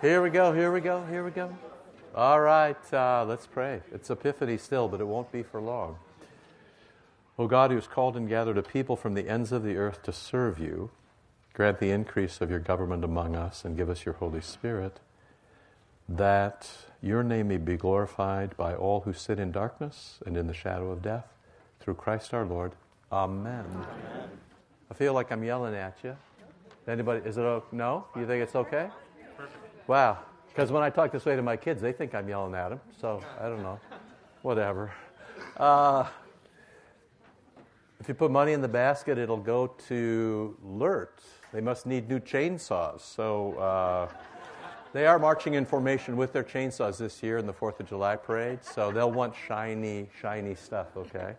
Here we go, here we go, here we go. All right, uh, let's pray. It's Epiphany still, but it won't be for long. O God, who has called and gathered a people from the ends of the earth to serve you, grant the increase of your government among us and give us your Holy Spirit, that your name may be glorified by all who sit in darkness and in the shadow of death. Through Christ our Lord. Amen. Amen. I feel like I'm yelling at you. Anybody, is it okay? No? You think it's okay? Perfect. Wow. Because when I talk this way to my kids, they think I'm yelling at them. So I don't know. Whatever. Uh, if you put money in the basket, it'll go to LERT. They must need new chainsaws. So uh, they are marching in formation with their chainsaws this year in the 4th of July parade. So they'll want shiny, shiny stuff, okay?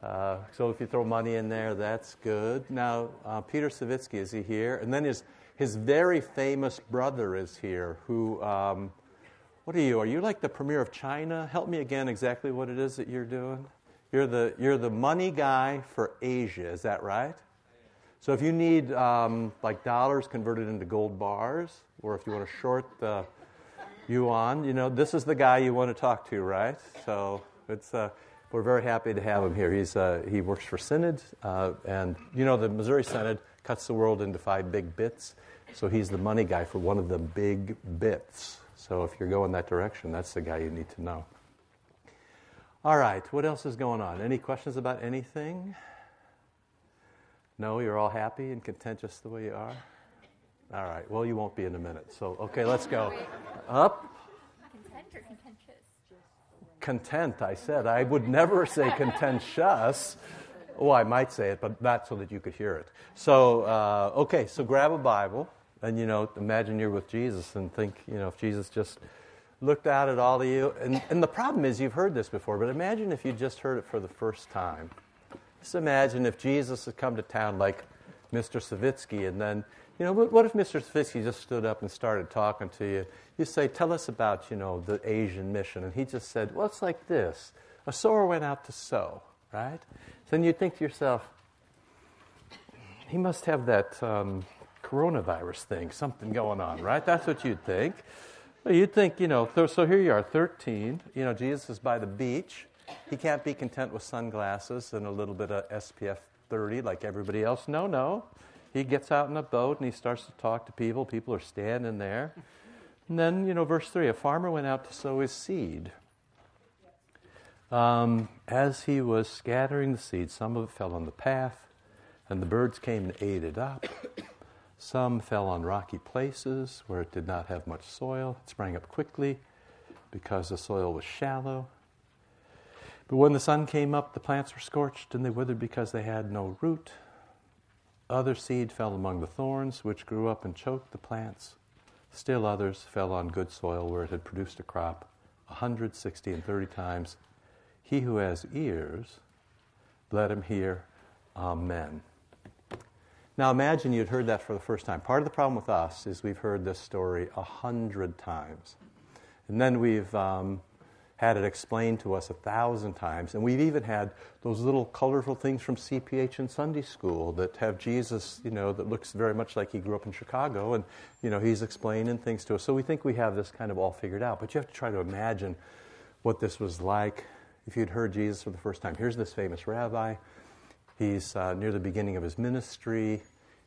Uh, so if you throw money in there, that's good. Now, uh, Peter Savitsky, is he here? And then his, his very famous brother is here, who, um, what are you? Are you like the premier of China? Help me again exactly what it is that you're doing. You're the, you're the money guy for Asia, is that right? So if you need um, like dollars converted into gold bars, or if you want to short the yuan, you know, this is the guy you want to talk to, right? So it's, uh, we're very happy to have him here. He's, uh, he works for Synod, uh, and you know, the Missouri Synod cuts the world into five big bits. So he's the money guy for one of the big bits. So if you're going that direction, that's the guy you need to know. All right, what else is going on? Any questions about anything? No, you're all happy and content just the way you are? All right, well, you won't be in a minute. So, okay, let's go. Up. Content or contentious? Content, I said. I would never say contentious. Oh, I might say it, but not so that you could hear it. So, uh, okay, so grab a Bible and, you know, imagine you're with Jesus and think, you know, if Jesus just looked out at all of you. And, and the problem is, you've heard this before, but imagine if you just heard it for the first time. Just imagine if Jesus had come to town like Mr. Savitsky, and then, you know, what if Mr. Savitsky just stood up and started talking to you? You say, Tell us about, you know, the Asian mission. And he just said, Well, it's like this a sower went out to sow, right? Then you'd think to yourself, he must have that um, coronavirus thing, something going on, right? That's what you'd think. You'd think, you know, so here you are, 13. You know, Jesus is by the beach. He can't be content with sunglasses and a little bit of SPF 30 like everybody else. No, no. He gets out in a boat and he starts to talk to people. People are standing there. And then, you know, verse 3 a farmer went out to sow his seed. Um, as he was scattering the seed, some of it fell on the path, and the birds came and ate it up. Some fell on rocky places where it did not have much soil. It sprang up quickly because the soil was shallow. But when the sun came up, the plants were scorched and they withered because they had no root. Other seed fell among the thorns, which grew up and choked the plants. Still others fell on good soil where it had produced a crop a hundred, sixty, and thirty times. He who has ears, let him hear. Amen. Now imagine you'd heard that for the first time. Part of the problem with us is we've heard this story a hundred times. And then we've um, had it explained to us a thousand times. And we've even had those little colorful things from CPH and Sunday school that have Jesus, you know, that looks very much like he grew up in Chicago. And, you know, he's explaining things to us. So we think we have this kind of all figured out. But you have to try to imagine what this was like if you'd heard Jesus for the first time. Here's this famous rabbi He's uh, near the beginning of his ministry.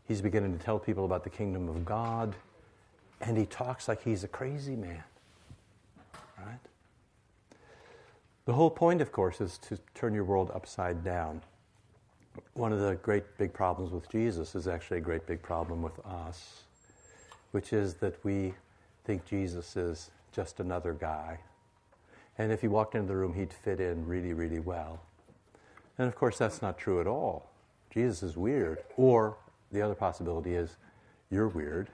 He's beginning to tell people about the kingdom of God. And he talks like he's a crazy man. Right? The whole point, of course, is to turn your world upside down. One of the great big problems with Jesus is actually a great big problem with us, which is that we think Jesus is just another guy. And if he walked into the room, he'd fit in really, really well. And of course, that's not true at all. Jesus is weird. Or the other possibility is you're weird.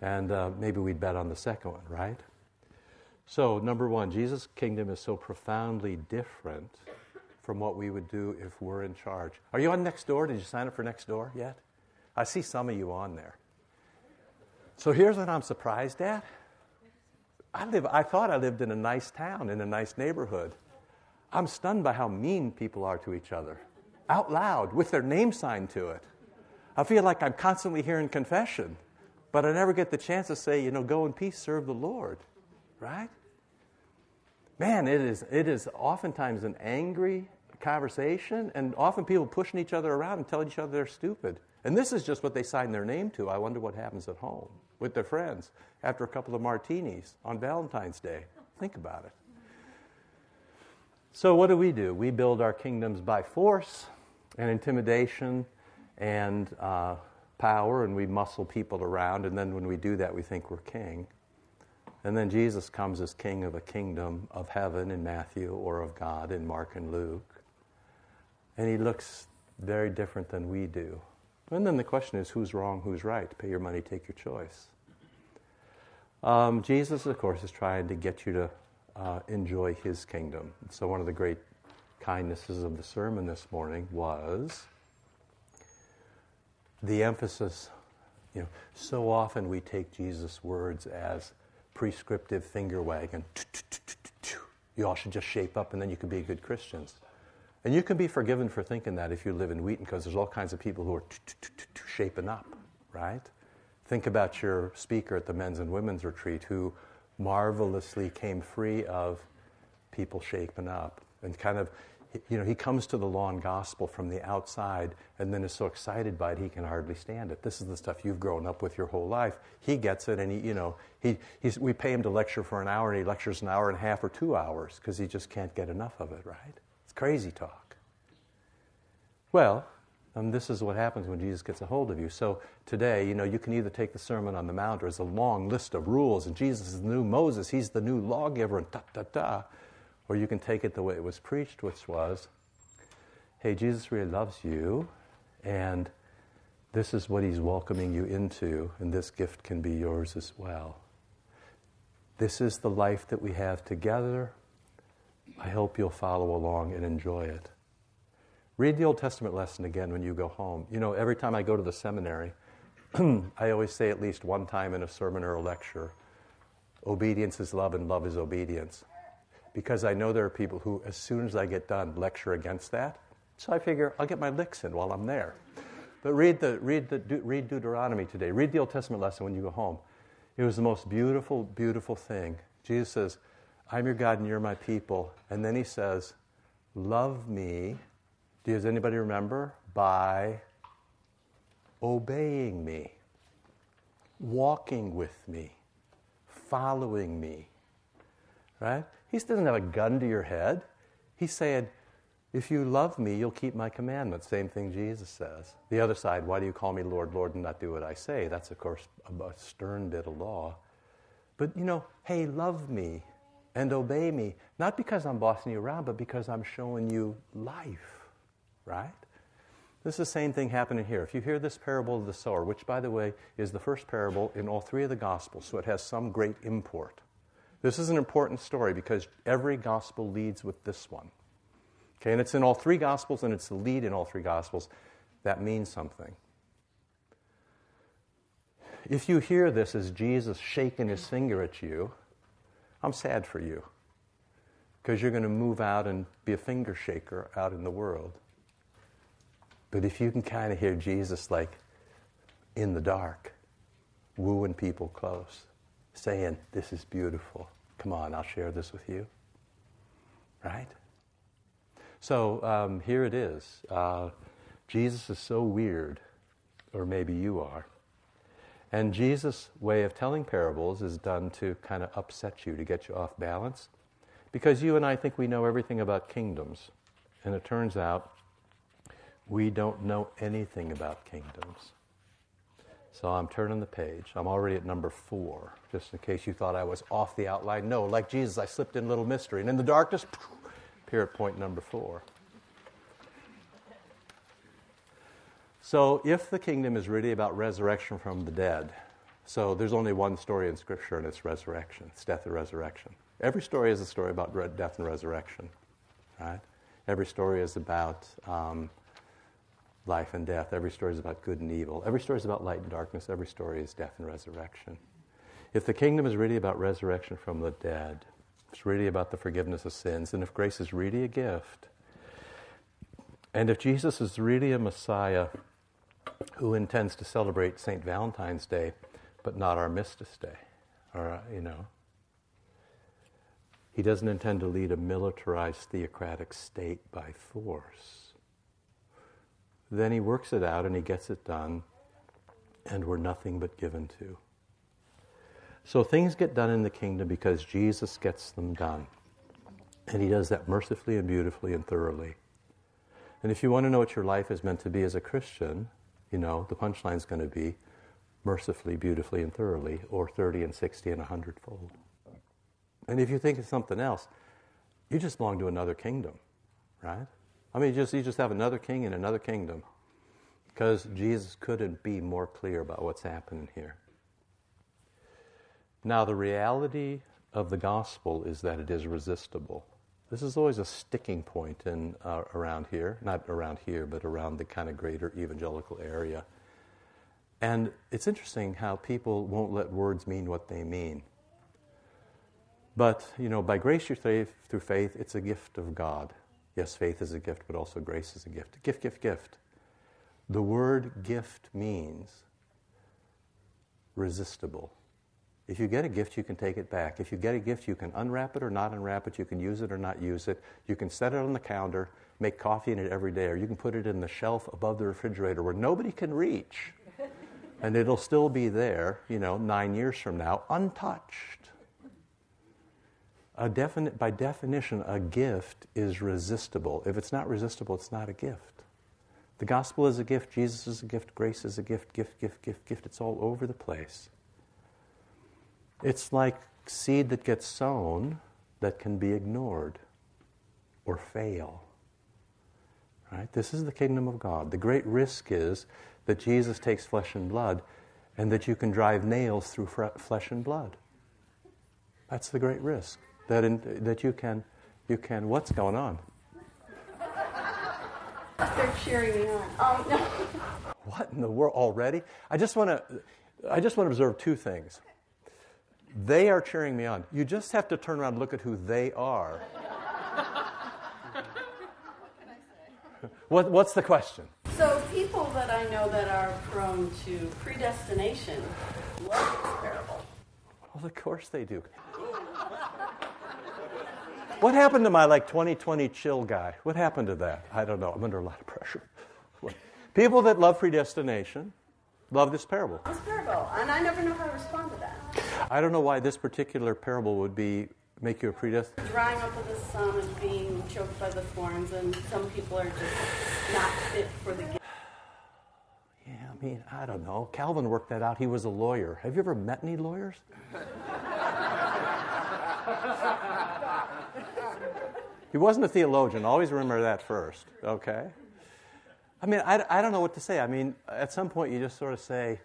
And uh, maybe we'd bet on the second one, right? So, number one, Jesus' kingdom is so profoundly different from what we would do if we're in charge. Are you on Nextdoor? Did you sign up for Nextdoor yet? I see some of you on there. So here's what I'm surprised at. I live I thought I lived in a nice town, in a nice neighborhood. I'm stunned by how mean people are to each other, out loud, with their name signed to it. I feel like I'm constantly hearing confession. but I never get the chance to say, you know, go in peace, serve the Lord, right? Man, it is, it is oftentimes an angry conversation, and often people pushing each other around and telling each other they're stupid. And this is just what they sign their name to. I wonder what happens at home with their friends after a couple of martinis on Valentine's Day. Think about it. So, what do we do? We build our kingdoms by force and intimidation and uh, power, and we muscle people around. And then when we do that, we think we're king. And then Jesus comes as king of a kingdom of heaven in Matthew or of God in Mark and Luke. And he looks very different than we do. And then the question is who's wrong, who's right? Pay your money, take your choice. Um, Jesus, of course, is trying to get you to uh, enjoy his kingdom. So, one of the great kindnesses of the sermon this morning was the emphasis. You know, so often we take Jesus' words as prescriptive finger wagging. You all should just shape up and then you can be good Christians. And you can be forgiven for thinking that if you live in Wheaton, because there's all kinds of people who are shaping up, right? Think about your speaker at the men's and women's retreat who marvelously came free of people shaping up and kind of, you know, he comes to the law and gospel from the outside and then is so excited by it he can hardly stand it. This is the stuff you've grown up with your whole life. He gets it and he, you know, he, we pay him to lecture for an hour and he lectures an hour and a half or two hours because he just can't get enough of it, right? It's crazy talk. Well, um, this is what happens when Jesus gets a hold of you. So today, you know, you can either take the Sermon on the Mount or as a long list of rules, and Jesus is the new Moses, he's the new lawgiver, and da da da. Or you can take it the way it was preached, which was, hey, Jesus really loves you, and this is what he's welcoming you into, and this gift can be yours as well. This is the life that we have together. I hope you'll follow along and enjoy it. Read the Old Testament lesson again when you go home. You know, every time I go to the seminary, I always say at least one time in a sermon or a lecture obedience is love and love is obedience. Because I know there are people who, as soon as I get done, lecture against that. So I figure I'll get my licks in while I'm there. But read, the, read, the, read Deuteronomy today. Read the Old Testament lesson when you go home. It was the most beautiful, beautiful thing. Jesus says, I'm your God and you're my people. And then he says, Love me. Does anybody remember? By obeying me, walking with me, following me. Right? He doesn't have a gun to your head. He's saying, if you love me, you'll keep my commandments. Same thing Jesus says. The other side, why do you call me Lord, Lord, and not do what I say? That's, of course, a stern bit of law. But, you know, hey, love me and obey me, not because I'm bossing you around, but because I'm showing you life, right? This is the same thing happening here. If you hear this parable of the sower, which, by the way, is the first parable in all three of the Gospels, so it has some great import. This is an important story because every Gospel leads with this one. Okay, and it's in all three Gospels, and it's the lead in all three Gospels. That means something. If you hear this as Jesus shaking his finger at you, I'm sad for you because you're going to move out and be a finger shaker out in the world. But if you can kind of hear Jesus like in the dark, wooing people close, saying, This is beautiful. Come on, I'll share this with you. Right? So um, here it is. Uh, Jesus is so weird, or maybe you are. And Jesus' way of telling parables is done to kind of upset you, to get you off balance. Because you and I think we know everything about kingdoms. And it turns out we don't know anything about kingdoms. So I'm turning the page. I'm already at number four, just in case you thought I was off the outline. No, like Jesus, I slipped in little mystery. And in the darkness, appear at point number four. So, if the kingdom is really about resurrection from the dead, so there's only one story in Scripture, and it's resurrection. It's death and resurrection. Every story is a story about death and resurrection, right? Every story is about um, life and death. Every story is about good and evil. Every story is about light and darkness. Every story is death and resurrection. If the kingdom is really about resurrection from the dead, it's really about the forgiveness of sins, and if grace is really a gift, and if Jesus is really a Messiah who intends to celebrate St. Valentine's Day but not armistice or, uh, you know. He doesn't intend to lead a militarized theocratic state by force. Then he works it out and he gets it done, and we're nothing but given to. So things get done in the kingdom because Jesus gets them done. And he does that mercifully and beautifully and thoroughly. And if you want to know what your life is meant to be as a Christian, you know, the punchline is going to be mercifully, beautifully, and thoroughly, or 30 and 60 and 100 fold. And if you think of something else, you just belong to another kingdom, right? I mean, you just, you just have another king in another kingdom because Jesus couldn't be more clear about what's happening here. Now, the reality of the gospel is that it is resistible. This is always a sticking point in, uh, around here, not around here, but around the kind of greater evangelical area. And it's interesting how people won't let words mean what they mean. But, you know, by grace through faith, it's a gift of God. Yes, faith is a gift, but also grace is a gift. Gift, gift, gift. The word gift means resistible. If you get a gift, you can take it back. If you get a gift, you can unwrap it or not unwrap it. You can use it or not use it. You can set it on the counter, make coffee in it every day, or you can put it in the shelf above the refrigerator where nobody can reach and it'll still be there, you know, nine years from now, untouched. By definition, a gift is resistible. If it's not resistible, it's not a gift. The gospel is a gift, Jesus is a gift, grace is a gift, gift, gift, gift, gift. It's all over the place. It's like seed that gets sown that can be ignored or fail. Right? This is the kingdom of God. The great risk is that Jesus takes flesh and blood and that you can drive nails through flesh and blood. That's the great risk. That, in, that you can, you can, what's going on? They're cheering me on. Oh, no. What in the world already? I just want to, I just want to observe two things. They are cheering me on. You just have to turn around and look at who they are. what, what's the question? So people that I know that are prone to predestination love this parable. Well, of course they do. What happened to my like 2020 chill guy? What happened to that? I don't know. I'm under a lot of pressure. People that love predestination love this parable. This parable, and I never know how to respond to that. I don't know why this particular parable would be make you a predestined? Drying up of the sun and being choked by the thorns, and some people are just not fit for the gift. Yeah, I mean, I don't know. Calvin worked that out. He was a lawyer. Have you ever met any lawyers? he wasn't a theologian. Always remember that first, okay? I mean, I, I don't know what to say. I mean, at some point, you just sort of say,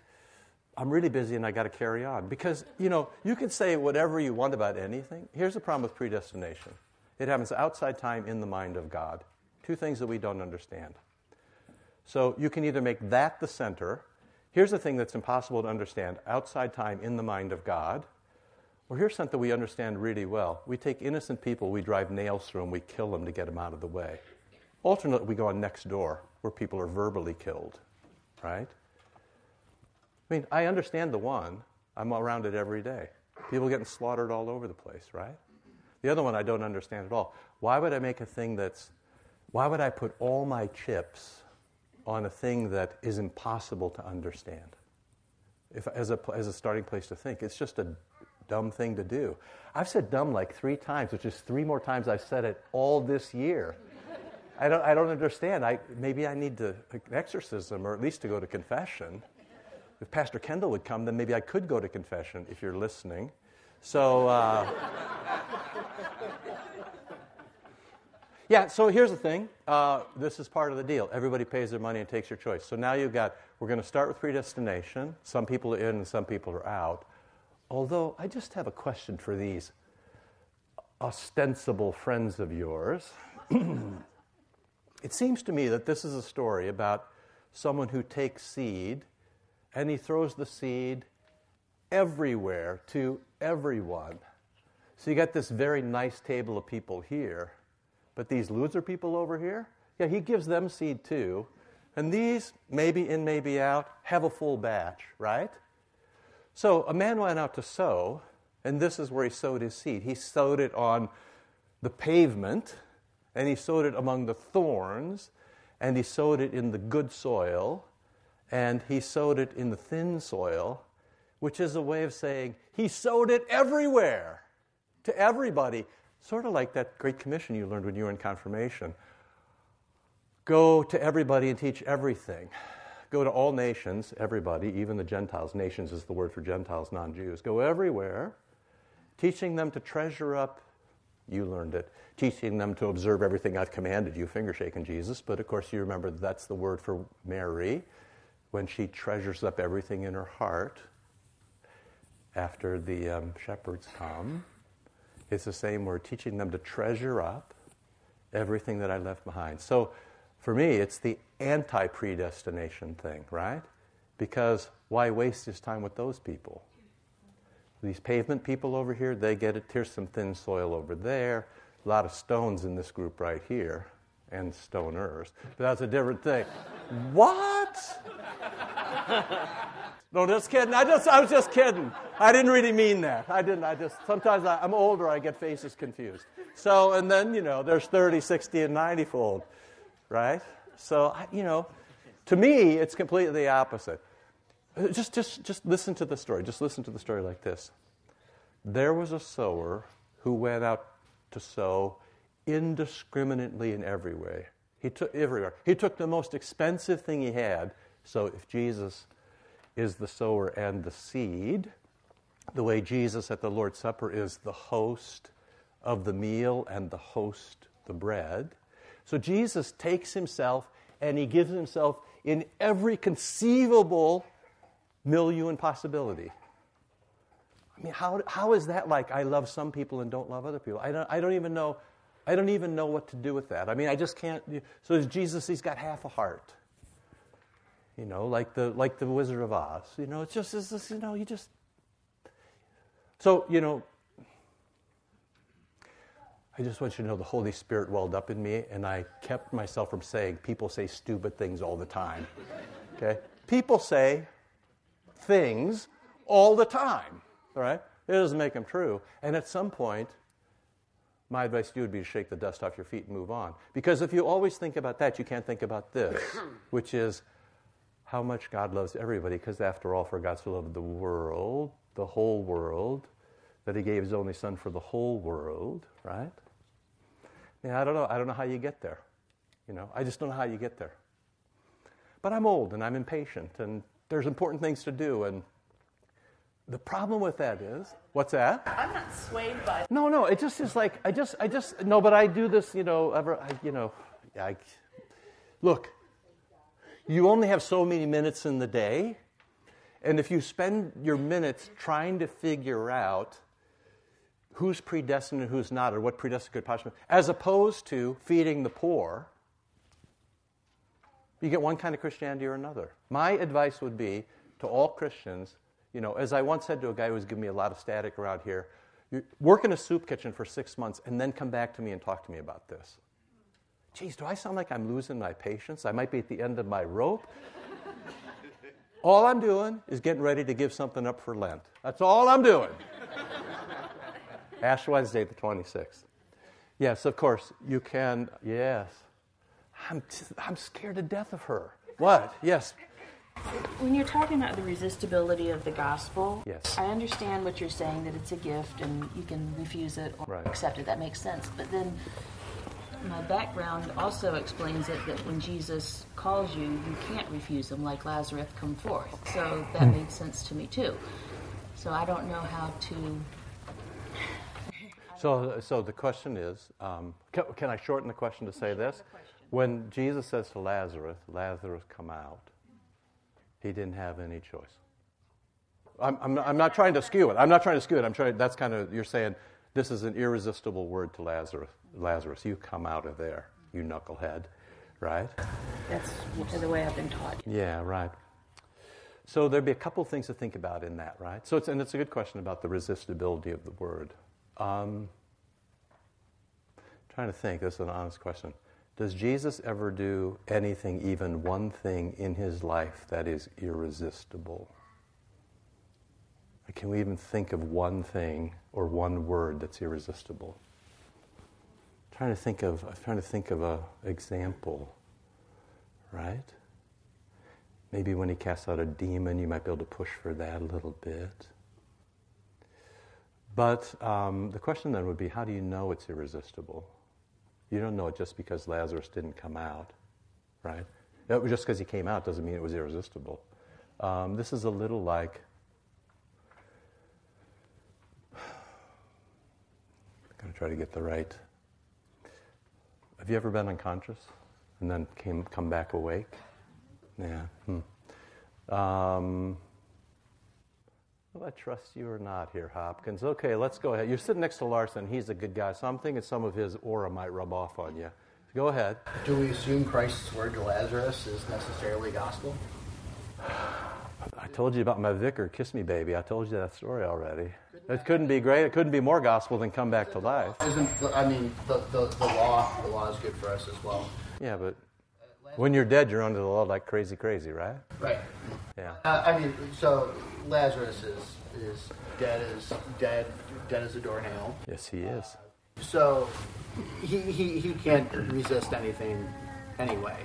I'm really busy and I got to carry on. Because, you know, you can say whatever you want about anything. Here's the problem with predestination it happens outside time in the mind of God. Two things that we don't understand. So you can either make that the center. Here's the thing that's impossible to understand outside time in the mind of God. Or here's something we understand really well. We take innocent people, we drive nails through them, we kill them to get them out of the way. Alternately, we go on Nextdoor where people are verbally killed, right? I mean, I understand the one. I'm around it every day. People getting slaughtered all over the place, right? The other one I don't understand at all. Why would I make a thing that's, why would I put all my chips on a thing that is impossible to understand? If, as, a, as a starting place to think, it's just a dumb thing to do. I've said dumb like three times, which is three more times I've said it all this year. I don't, I don't understand. I, maybe I need to, an exorcism or at least to go to confession if Pastor Kendall would come, then maybe I could go to confession if you're listening. So, uh, yeah, so here's the thing. Uh, this is part of the deal. Everybody pays their money and takes your choice. So now you've got, we're going to start with predestination. Some people are in and some people are out. Although, I just have a question for these ostensible friends of yours. it seems to me that this is a story about someone who takes seed and he throws the seed everywhere to everyone. So you got this very nice table of people here, but these loser people over here, yeah, he gives them seed too. And these, maybe in, maybe out, have a full batch, right? So a man went out to sow, and this is where he sowed his seed. He sowed it on the pavement, and he sowed it among the thorns, and he sowed it in the good soil, and he sowed it in the thin soil, which is a way of saying he sowed it everywhere to everybody. Sort of like that Great Commission you learned when you were in confirmation. Go to everybody and teach everything. Go to all nations, everybody, even the Gentiles. Nations is the word for Gentiles, non Jews. Go everywhere, teaching them to treasure up, you learned it, teaching them to observe everything I've commanded you, finger shaking Jesus. But of course, you remember that's the word for Mary when she treasures up everything in her heart after the um, shepherds come. It's the same word, teaching them to treasure up everything that I left behind. So for me, it's the anti predestination thing, right? Because why waste his time with those people? These pavement people over here, they get it. Here's some thin soil over there. A lot of stones in this group right here, and stoners. But that's a different thing. what? no, just kidding. I just, I was just kidding. I didn't really mean that. I didn't. I just sometimes I, I'm older. I get faces confused. So, and then you know, there's 30, 60, and 90 fold, right? So, you know, to me, it's completely the opposite. Just, just, just listen to the story. Just listen to the story like this. There was a sower who went out to sow indiscriminately in every way. He took everywhere. He took the most expensive thing he had. So if Jesus is the sower and the seed, the way Jesus at the Lord's Supper is the host of the meal and the host the bread. So Jesus takes himself and he gives himself in every conceivable milieu and possibility. I mean, how, how is that like I love some people and don't love other people? I don't, I don't even know. I don't even know what to do with that. I mean, I just can't. So Jesus, he's got half a heart. You know, like the like the Wizard of Oz. You know, it's just, it's you know, you just. So you know, I just want you to know the Holy Spirit welled up in me, and I kept myself from saying, people say stupid things all the time. Okay? People say things all the time, all right? It doesn't make them true. And at some point, my advice to you would be to shake the dust off your feet and move on. Because if you always think about that, you can't think about this, which is how much God loves everybody. Because after all, for God so loved the world, the whole world, that he gave his only son for the whole world, right? Yeah, I don't know. I don't know how you get there. You know, I just don't know how you get there. But I'm old and I'm impatient and there's important things to do and the problem with that is, what's that? I'm not swayed by. No, no. It just is like I just, I just no. But I do this, you know. Ever, I, you know. I, look, you only have so many minutes in the day, and if you spend your minutes trying to figure out who's predestined and who's not, or what predestined could possibly, as opposed to feeding the poor, you get one kind of Christianity or another. My advice would be to all Christians, you know, as I once said to a guy who was giving me a lot of static around here, work in a soup kitchen for six months and then come back to me and talk to me about this. Geez, do I sound like I'm losing my patience? I might be at the end of my rope. all I'm doing is getting ready to give something up for Lent. That's all I'm doing. Ash Wednesday, the 26th. Yes, of course, you can. Yes. I'm, t- I'm scared to death of her. What? Yes. When you're talking about the resistibility of the gospel, Yes. I understand what you're saying that it's a gift and you can refuse it or Right. accept it. That makes sense. But then my background also explains it that when Jesus calls you, you can't refuse him, like Lazarus, come forth. So that Hmm. made sense to me too. So I don't know how to. So, so the question is um, can, can I shorten the question to say this? When Jesus says to Lazarus, Lazarus, come out, he didn't have any choice. I'm, I'm, not, I'm not trying to skew it. I'm not trying to skew it. I'm trying, that's kind of, you're saying this is an irresistible word to Lazarus. Lazarus, you come out of there, you knucklehead, right? That's the way I've been taught. Yeah, right. So there'd be a couple things to think about in that, right? So it's, and it's a good question about the resistibility of the word. Um, trying to think. This is an honest question. Does Jesus ever do anything, even one thing in his life that is irresistible? Can we even think of one thing or one word that's irresistible? I'm trying to think of I'm trying to think of a example, right? Maybe when he casts out a demon, you might be able to push for that a little bit. But um, the question then would be how do you know it's irresistible? You don't know it just because Lazarus didn't come out, right? Just because he came out doesn't mean it was irresistible. Um, this is a little like I'm going to try to get the right. Have you ever been unconscious and then came come back awake? Yeah. Hmm. Um, will I trust you or not here, Hopkins? Okay, let's go ahead. You're sitting next to Larson. He's a good guy, so I'm thinking some of his aura might rub off on you. Go ahead. Do we assume Christ's word to Lazarus is necessarily gospel? I told you about my vicar, Kiss Me Baby. I told you that story already. It couldn't be great. It couldn't be more gospel than come back to life. Isn't the, I mean the, the, the law the law is good for us as well. Yeah, but uh, when you're dead, you're under the law like crazy, crazy, right? Right. Yeah. Uh, I mean, so Lazarus is is dead as dead dead as a doornail. Yes, he is. So he, he, he can't resist anything anyway.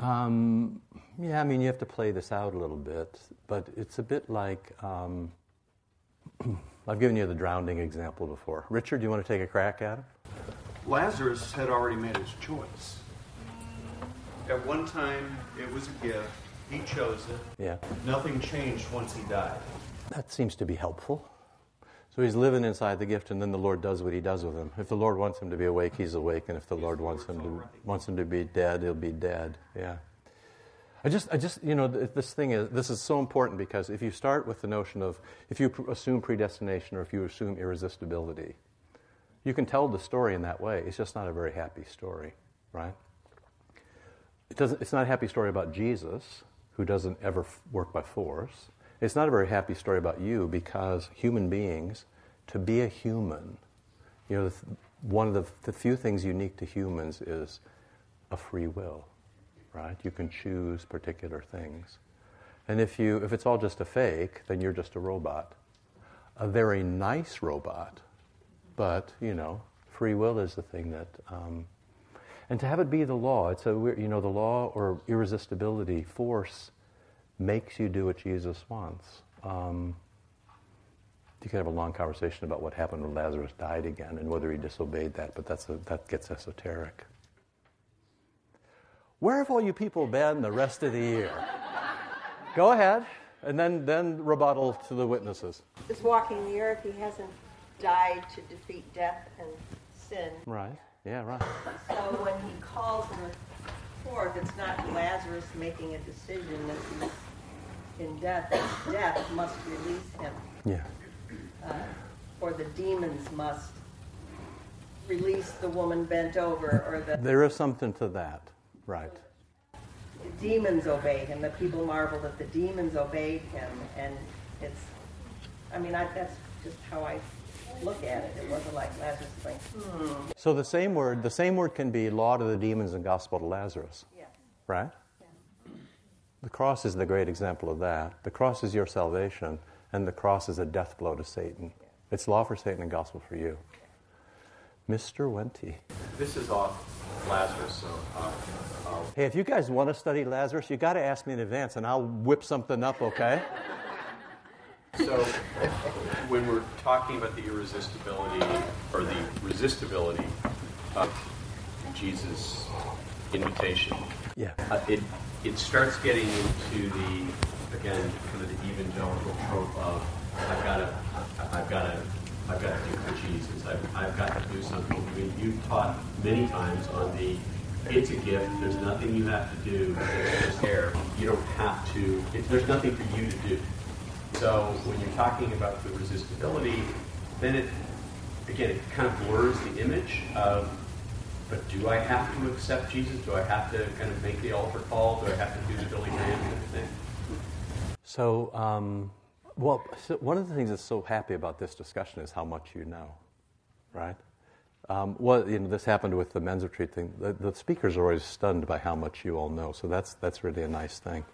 Um, yeah, I mean, you have to play this out a little bit, but it's a bit like um, I've given you the drowning example before. Richard, do you want to take a crack at it? Lazarus had already made his choice. At one time, it was a gift. He chose it. Yeah. Nothing changed once he died. That seems to be helpful. So he's living inside the gift, and then the Lord does what He does with him. If the Lord wants him to be awake, he's awake, and if the Lord wants him to wants him to be dead, he'll be dead. Yeah. I just, I just, you know, this thing is, this is so important because if you start with the notion of, if you assume predestination or if you assume irresistibility, you can tell the story in that way. It's just not a very happy story, right? It doesn't, it's not a happy story about Jesus, who doesn't ever work by force. It's not a very happy story about you because human beings, to be a human, you know, one of the, the few things unique to humans is a free will, right? You can choose particular things. And if, you, if it's all just a fake, then you're just a robot. A very nice robot but, you know, free will is the thing that. Um, and to have it be the law, it's a, you know, the law or irresistibility, force, makes you do what Jesus wants. Um, you could have a long conversation about what happened when Lazarus died again and whether he disobeyed that, but that's a, that gets esoteric. Where have all you people been the rest of the year? Go ahead, and then, then rebuttal to the witnesses. Is walking the earth. He hasn't died to defeat death and sin. Right. Yeah, right. So when he calls her forth, it's not Lazarus making a decision that he's in death. Death must release him. Yeah. Uh, or the demons must release the woman bent over, or the there is something to that, right? The demons obeyed him. The people marveled that the demons obeyed him, and it's. I mean, I, that's just how I look at it. It wasn't like Lazarus going, hmm. So the same word, the same word can be law to the demons and gospel to Lazarus. Yeah. Right? Yeah. The cross is the great example of that. The cross is your salvation, and the cross is a death blow to Satan. Yeah. It's law for Satan and gospel for you. Mr. Wente. This is off Lazarus, so. Uh, hey, if you guys want to study Lazarus, you got to ask me in advance, and I'll whip something up, okay? So, when we're talking about the irresistibility or the resistibility of Jesus' invitation, yeah, uh, it it starts getting into the again kind of the evangelical trope of I've got to I've got to I've got to do for Jesus. I've, I've got to do something. I mean, you've taught many times on the it's a gift. There's nothing you have to do. It's just there. You don't have to. It, there's nothing for you to do. So when you're talking about the resistibility, then it, again, it kind of blurs the image of, but do I have to accept Jesus? Do I have to kind of make the altar call? Do I have to do the Billy Graham kind of thing? So, um, well, so one of the things that's so happy about this discussion is how much you know, right? Um, well, you know, this happened with the men's retreat thing. The, the speakers are always stunned by how much you all know, so that's, that's really a nice thing.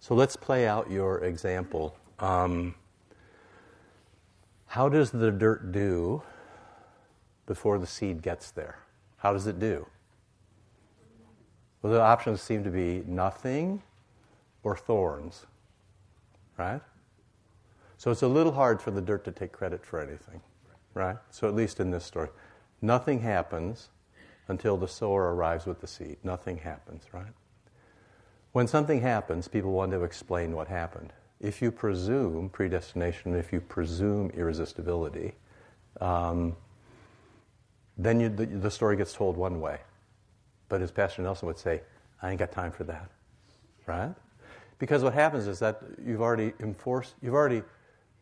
So let's play out your example. Um, how does the dirt do before the seed gets there? How does it do? Well, the options seem to be nothing or thorns, right? So it's a little hard for the dirt to take credit for anything, right? So at least in this story, nothing happens until the sower arrives with the seed. Nothing happens, right? When something happens, people want to explain what happened. If you presume predestination, if you presume irresistibility, um, then you, the, the story gets told one way. But as Pastor Nelson would say, I ain't got time for that. Right? Because what happens is that you've already enforced, you've already,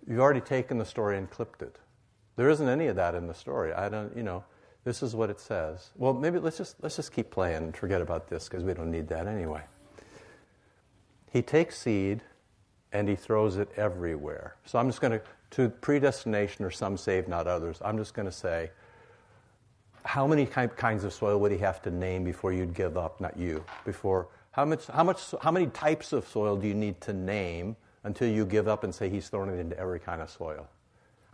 you've already taken the story and clipped it. There isn't any of that in the story. I don't, you know, this is what it says. Well, maybe let's just, let's just keep playing and forget about this because we don't need that anyway. He takes seed and he throws it everywhere. So I'm just going to, to predestination or some save, not others, I'm just going to say, how many kinds of soil would he have to name before you'd give up? Not you. Before how much? How much? How many types of soil do you need to name until you give up and say he's thrown it into every kind of soil?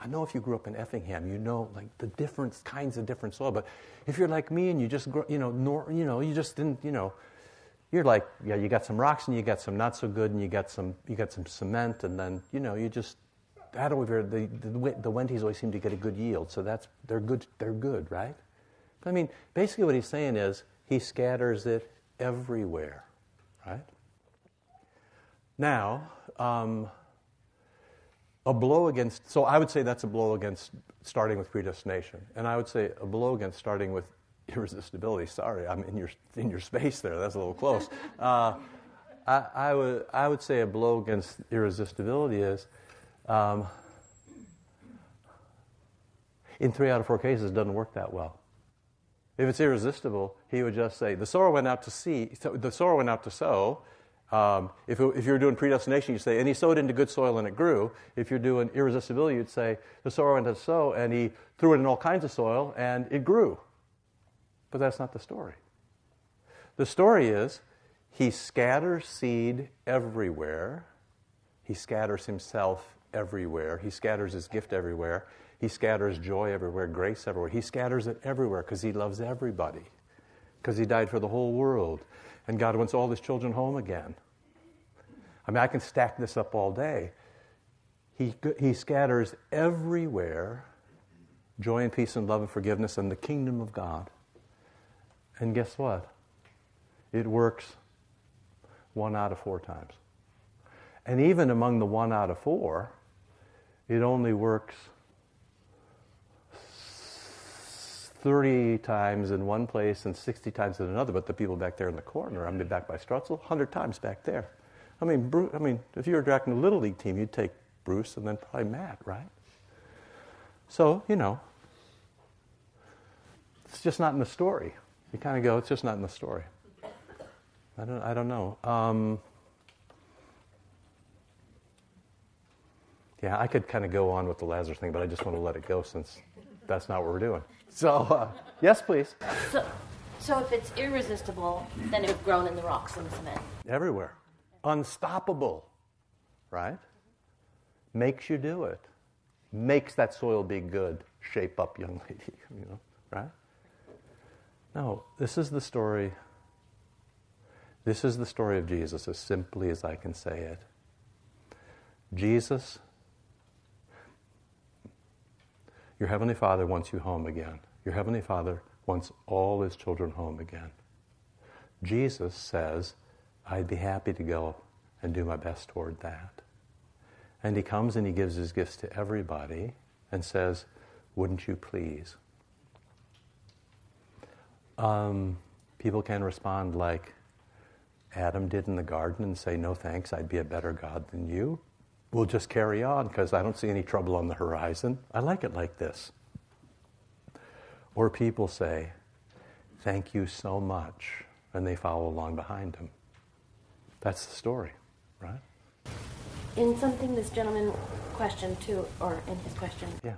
I know if you grew up in Effingham, you know like the different kinds of different soil. But if you're like me and you just grow, you know, nor, you know, you just didn't, you know, you're like, yeah, you got some rocks and you got some not so good and you got some, you got some cement and then, you know, you just that over the the, the Wentes always seem to get a good yield, so that's they're good. They're good, right? I mean, basically what he's saying is he scatters it everywhere, right? Now, um, a blow against, so I would say that's a blow against starting with predestination. And I would say a blow against starting with irresistibility. Sorry, I'm in your, in your space there. That's a little close. Uh, I, I, would, I would say a blow against irresistibility is um, in three out of four cases, it doesn't work that well. If it's irresistible, he would just say, the sower went out to see, the sower went out to sow. Um, if, if you're doing predestination, you say, and he sowed into good soil and it grew. If you're doing irresistibility, you'd say, the sower went to sow and he threw it in all kinds of soil and it grew. But that's not the story. The story is he scatters seed everywhere, he scatters himself everywhere, he scatters his gift everywhere, he scatters joy everywhere, grace everywhere. He scatters it everywhere because He loves everybody, because He died for the whole world. And God wants all His children home again. I mean, I can stack this up all day. He, he scatters everywhere joy and peace and love and forgiveness and the kingdom of God. And guess what? It works one out of four times. And even among the one out of four, it only works 30 times in one place and 60 times in another, but the people back there in the corner, I mean, back by Strutzel, 100 times back there. I mean, Bruce, I mean, if you were directing a little league team, you'd take Bruce and then probably Matt, right? So, you know, it's just not in the story. You kind of go, it's just not in the story. I don't, I don't know. Um, yeah, I could kind of go on with the Lazarus thing, but I just want to let it go since that's not what we're doing. So, uh, yes, please. So, so if it's irresistible, then it would grown in the rocks and the cement. Everywhere. Unstoppable, right? Makes you do it. Makes that soil be good. Shape up, young lady, you know, right? No, this is the story. This is the story of Jesus, as simply as I can say it. Jesus Your Heavenly Father wants you home again. Your Heavenly Father wants all His children home again. Jesus says, I'd be happy to go and do my best toward that. And He comes and He gives His gifts to everybody and says, Wouldn't you please? Um, people can respond like Adam did in the garden and say, No thanks, I'd be a better God than you we'll just carry on because I don't see any trouble on the horizon. I like it like this. Or people say, Thank you so much, and they follow along behind him. That's the story, right? In something this gentleman questioned too, or in his question, yeah.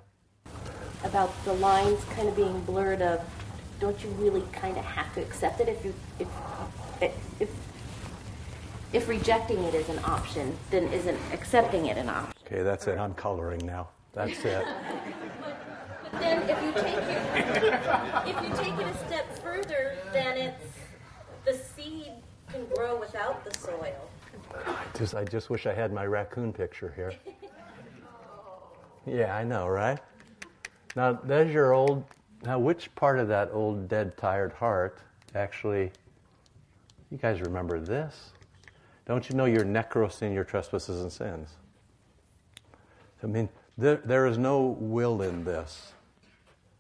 about the lines kind of being blurred of, don't you really kind of have to accept it if you if if if rejecting it is an option, then isn't accepting it an option? Okay, that's it. I'm coloring now. That's it. But then if you take it, if you take it a step further, then it's the seed can grow without the soil. I just, I just wish I had my raccoon picture here. Yeah, I know, right? Now, there's your old. Now, which part of that old, dead, tired heart actually. You guys remember this? Don't you know you're necros in your trespasses and sins? I mean, there, there is no will in this.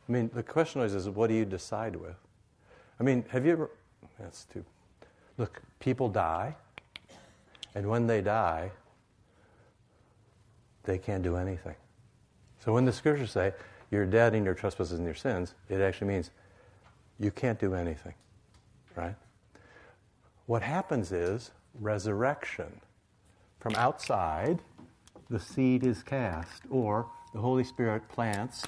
I mean, the question is, is what do you decide with? I mean, have you ever. That's too. Look, people die, and when they die, they can't do anything. So when the scriptures say you're dead in your trespasses and your sins, it actually means you can't do anything, right? What happens is resurrection. From outside, the seed is cast, or the Holy Spirit plants.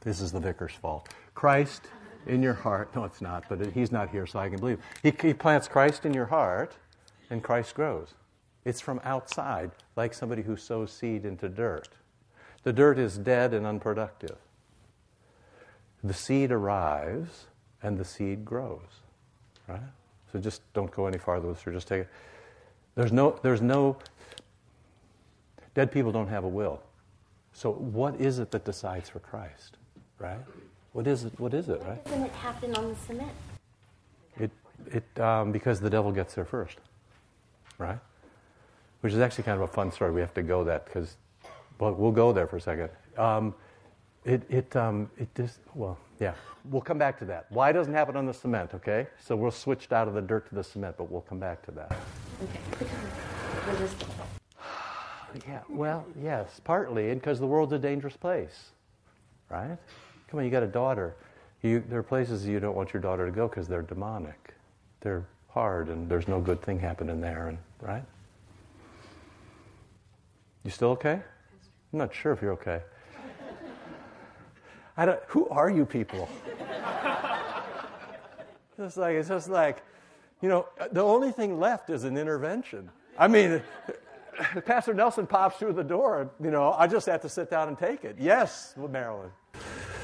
This is the vicar's fault. Christ in your heart. No, it's not, but he's not here, so I can believe. He, he plants Christ in your heart, and Christ grows. It's from outside, like somebody who sows seed into dirt. The dirt is dead and unproductive. The seed arrives, and the seed grows, right? So just don't go any farther with it. Just take it. There's no, there's no, dead people don't have a will. So what is it that decides for Christ, right? What is it? What is it, right? Doesn't it happen on the cement? It, it, um, because the devil gets there first, right? Which is actually kind of a fun story. We have to go that because, well, we'll go there for a second. Um, it, it, um, it just, well, yeah. We'll come back to that. Why doesn't happen on the cement, okay? So we're switched out of the dirt to the cement, but we'll come back to that. Okay. Yeah, well, yes, partly, and because the world's a dangerous place, right? Come on, you got a daughter. You, there are places you don't want your daughter to go because they're demonic. They're hard, and there's no good thing happening there, and right? You still okay? I'm not sure if you're okay. I don't, who are you people? It's like it's just like, you know, the only thing left is an intervention. I mean, Pastor Nelson pops through the door. You know, I just have to sit down and take it. Yes, Marilyn.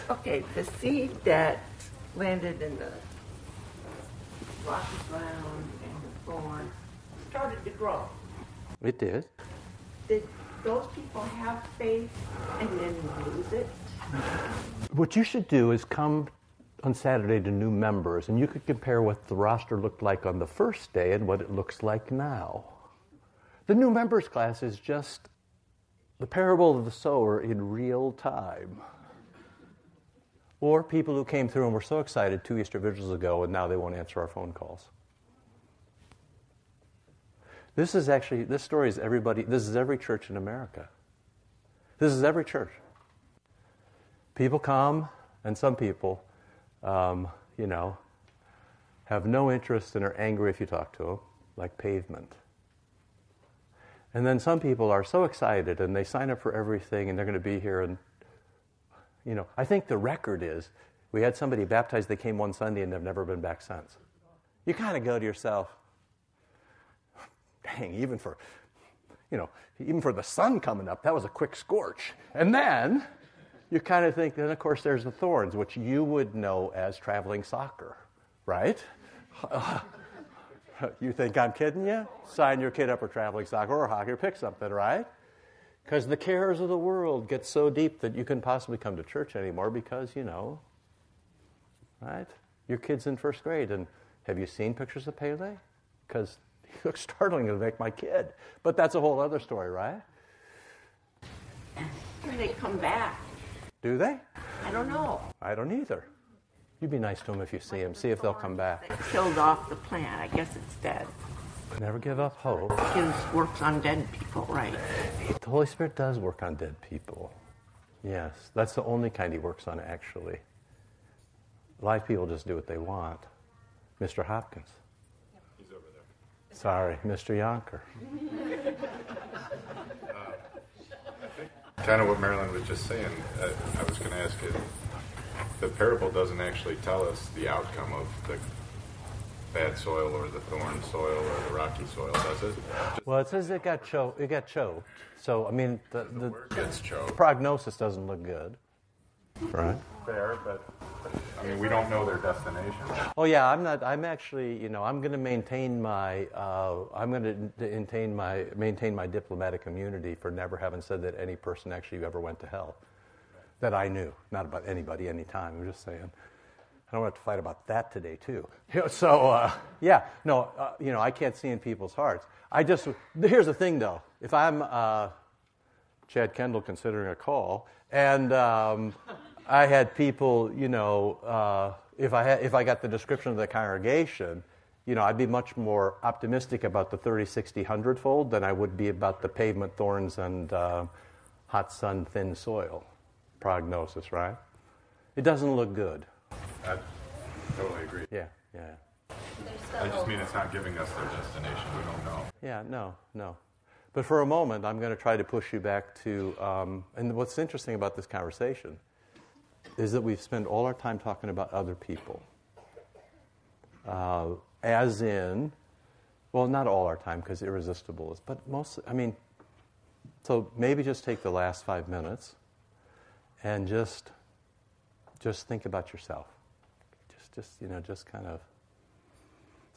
Okay, the seed that landed in the rocky ground and the thorn started to grow. It did. Did those people have faith and then lose it? What you should do is come on Saturday to new members, and you could compare what the roster looked like on the first day and what it looks like now. The new members class is just the parable of the sower in real time. Or people who came through and were so excited two Easter vigils ago and now they won't answer our phone calls. This is actually, this story is everybody, this is every church in America. This is every church. People come, and some people, um, you know, have no interest and are angry if you talk to them, like pavement. And then some people are so excited and they sign up for everything and they're going to be here. And, you know, I think the record is we had somebody baptized, they came one Sunday and they've never been back since. You kind of go to yourself, dang, even for, you know, even for the sun coming up, that was a quick scorch. And then you kind of think, then of course there's the thorns, which you would know as traveling soccer, right? you think I'm kidding you? Sign your kid up for traveling soccer or hockey or pick something, right? Because the cares of the world get so deep that you can possibly come to church anymore because, you know, right? Your kid's in first grade, and have you seen pictures of Pele? Because he looks startling to make my kid. But that's a whole other story, right? Can they come back? Do they? I don't know. I don't either. You'd be nice to them if you see them. See if they'll come back. They killed off the plant. I guess it's dead. Never give up hope. Hughes works on dead people, right? The Holy Spirit does work on dead people. Yes, that's the only kind He works on, actually. Live people just do what they want. Mr. Hopkins. He's over there. Sorry, Mr. Yonker. Kind of what Marilyn was just saying. Uh, I was going to ask you. The parable doesn't actually tell us the outcome of the bad soil or the thorn soil or the rocky soil, does it? Well, it says it got choked. It got choked. So I mean, the, the, word gets choked. prognosis doesn't look good, right? Fair, but I mean, we don't know their destination. Oh yeah, I'm not. I'm actually, you know, I'm going to maintain my. Uh, I'm going to maintain my maintain my diplomatic immunity for never having said that any person actually ever went to hell, that I knew. Not about anybody, anytime. I'm just saying. I don't have to fight about that today too. So uh, yeah, no, uh, you know, I can't see in people's hearts. I just here's the thing though. If I'm uh, Chad Kendall considering a call, and um, I had people, you know, uh, if I had, if I got the description of the congregation, you know, I'd be much more optimistic about the 30, 60, 100 fold than I would be about the pavement thorns and uh, hot sun, thin soil prognosis, right? It doesn't look good. I totally agree. Yeah, yeah. I just mean it's not giving us their destination. We don't know. Yeah, no, no. But for a moment, I'm going to try to push you back to. Um, and what's interesting about this conversation is that we've spent all our time talking about other people. Uh, as in, well, not all our time because irresistible is, but most, I mean, so maybe just take the last five minutes and just, just think about yourself. Just, just, you know, just kind of,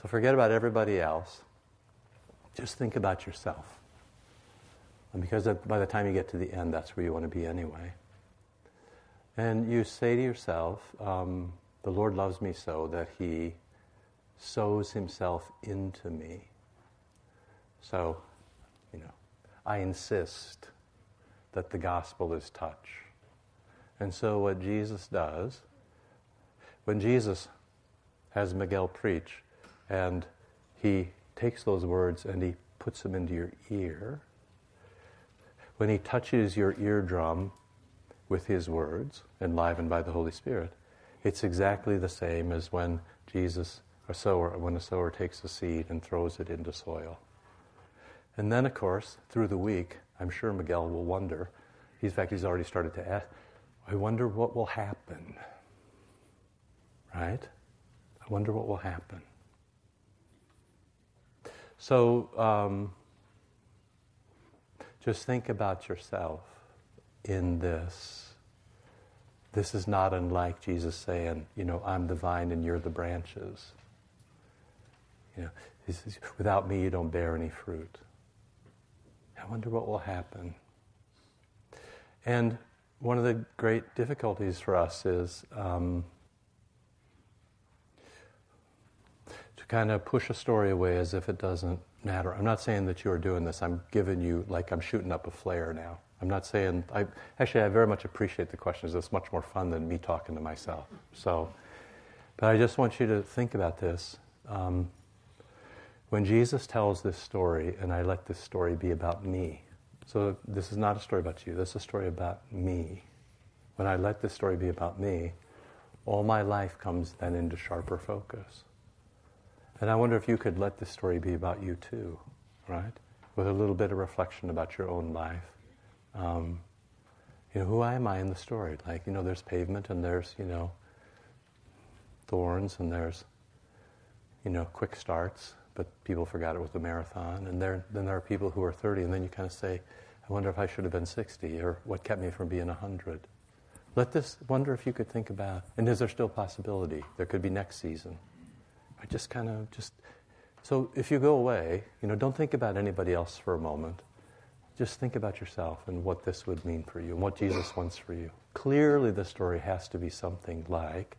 so forget about everybody else. Just think about yourself. And because by the time you get to the end, that's where you want to be anyway. And you say to yourself, um, the Lord loves me so that he sows himself into me. So, you know, I insist that the gospel is touch. And so, what Jesus does, when Jesus has Miguel preach, and he takes those words and he puts them into your ear, when he touches your eardrum with his words, enlivened by the Holy Spirit, it's exactly the same as when Jesus, a sower, when a sower takes a seed and throws it into soil. And then, of course, through the week, I'm sure Miguel will wonder. In fact, he's already started to ask, I wonder what will happen. Right? I wonder what will happen. So, um, just think about yourself in this. This is not unlike Jesus saying, you know, I'm the vine and you're the branches. You know, without me you don't bear any fruit. I wonder what will happen. And one of the great difficulties for us is um, to kind of push a story away as if it doesn't matter. I'm not saying that you are doing this. I'm giving you, like, I'm shooting up a flare now. I'm not saying, I, actually, I very much appreciate the questions. It's much more fun than me talking to myself. So, but I just want you to think about this. Um, when Jesus tells this story, and I let this story be about me, so this is not a story about you, this is a story about me. When I let this story be about me, all my life comes then into sharper focus. And I wonder if you could let this story be about you too, right? With a little bit of reflection about your own life. Um, you know, who am I in the story? Like, you know, there's pavement and there's, you know, thorns and there's, you know, quick starts, but people forgot it was a marathon. And there, then there are people who are 30, and then you kind of say, I wonder if I should have been 60, or what kept me from being 100. Let this, wonder if you could think about, and is there still possibility? There could be next season. I just kind of just, so if you go away, you know, don't think about anybody else for a moment. Just think about yourself and what this would mean for you and what Jesus wants for you. Clearly, the story has to be something like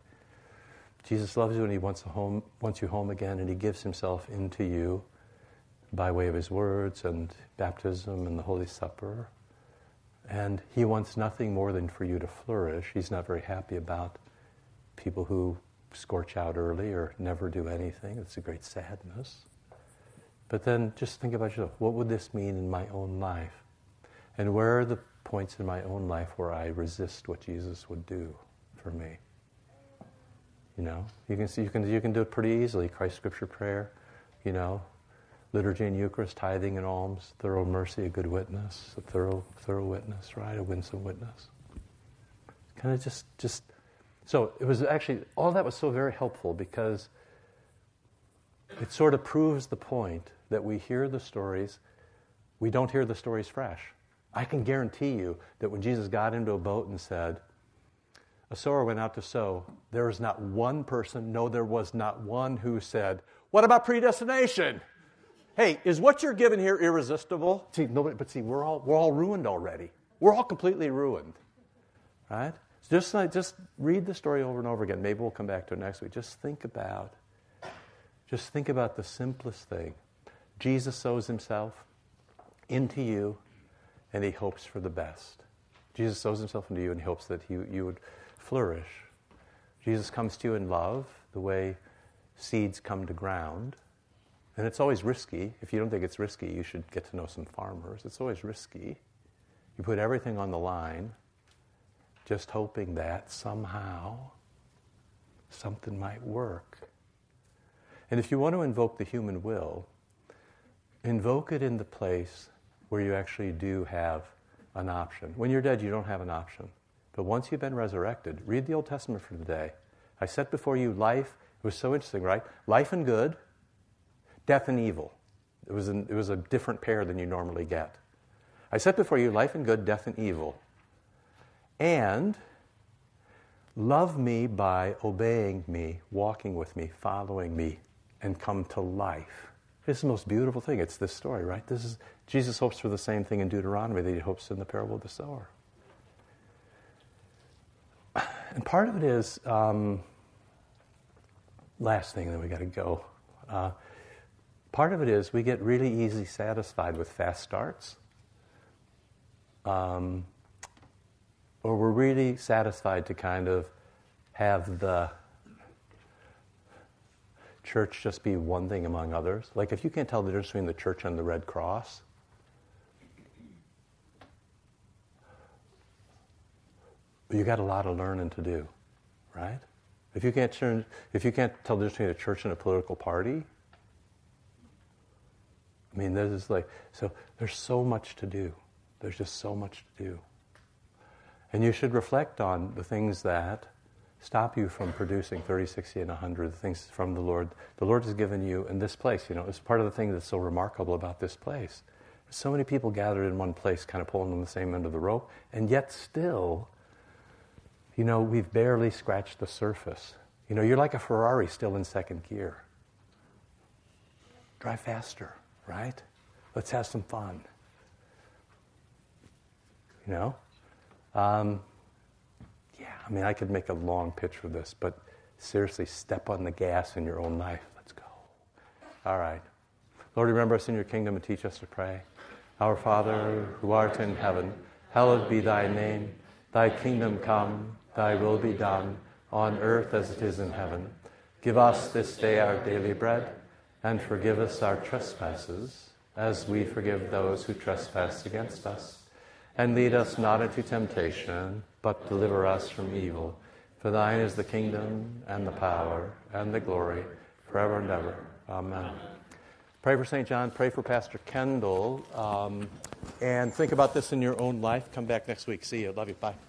Jesus loves you and he wants, home, wants you home again, and he gives himself into you by way of his words and baptism and the Holy Supper. And he wants nothing more than for you to flourish. He's not very happy about people who scorch out early or never do anything. It's a great sadness. But then just think about yourself. What would this mean in my own life? And where are the points in my own life where I resist what Jesus would do for me? You know, you can see you can you can do it pretty easily. Christ Scripture prayer, you know, liturgy and Eucharist, tithing and alms, thorough mercy, a good witness, a thorough thorough witness, right? A winsome witness. Kind of just just so it was actually all that was so very helpful because it sort of proves the point that we hear the stories, we don't hear the stories fresh. I can guarantee you that when Jesus got into a boat and said, A sower went out to sow, there was not one person, no, there was not one who said, What about predestination? Hey, is what you're given here irresistible? See, nobody, but see, we're all, we're all ruined already. We're all completely ruined. Right? Just, just read the story over and over again. Maybe we'll come back to it next week. Just think about, just think about the simplest thing. Jesus sows himself into you, and he hopes for the best. Jesus sows himself into you and he hopes that you, you would flourish. Jesus comes to you in love, the way seeds come to ground. And it's always risky. If you don't think it's risky, you should get to know some farmers. It's always risky. You put everything on the line, just hoping that somehow something might work. And if you want to invoke the human will, invoke it in the place where you actually do have an option. When you're dead, you don't have an option. But once you've been resurrected, read the Old Testament for today. I set before you life. It was so interesting, right? Life and good death and evil. It was, an, it was a different pair than you normally get. I set before you life and good, death and evil. And love me by obeying me, walking with me, following me, and come to life. It's the most beautiful thing. It's this story, right? This is Jesus hopes for the same thing in Deuteronomy that he hopes in the parable of the sower. And part of it is um, last thing, then we got to go. Uh, Part of it is we get really easily satisfied with fast starts. Um, or we're really satisfied to kind of have the church just be one thing among others. Like if you can't tell the difference between the church and the Red Cross, you got a lot of learning to do, right? If you can't turn, if you can't tell the difference between a church and a political party, I mean, there's like, so there's so much to do. There's just so much to do. And you should reflect on the things that stop you from producing 30, 60, and 100, things from the Lord. The Lord has given you in this place. You know, it's part of the thing that's so remarkable about this place. So many people gathered in one place, kind of pulling on the same end of the rope, and yet still, you know, we've barely scratched the surface. You know, you're like a Ferrari still in second gear. Drive faster right? Let's have some fun. You know? Um, I mean, I could make a long pitch for this, but seriously, step on the gas in your own life. Let's go. All right. Lord, remember us in your kingdom and teach us to pray. Our Father, who art in heaven, hallowed be thy name. Thy kingdom come, thy will be done, on earth as it is in heaven. Give us this day our daily bread and forgive us our trespasses, as we forgive those who trespass against us. And lead us not into temptation, but deliver us from evil. For thine is the kingdom, and the power, and the glory, forever and ever. Amen. Pray for St. John. Pray for Pastor Kendall. Um, and think about this in your own life. Come back next week. See you. Love you. Bye.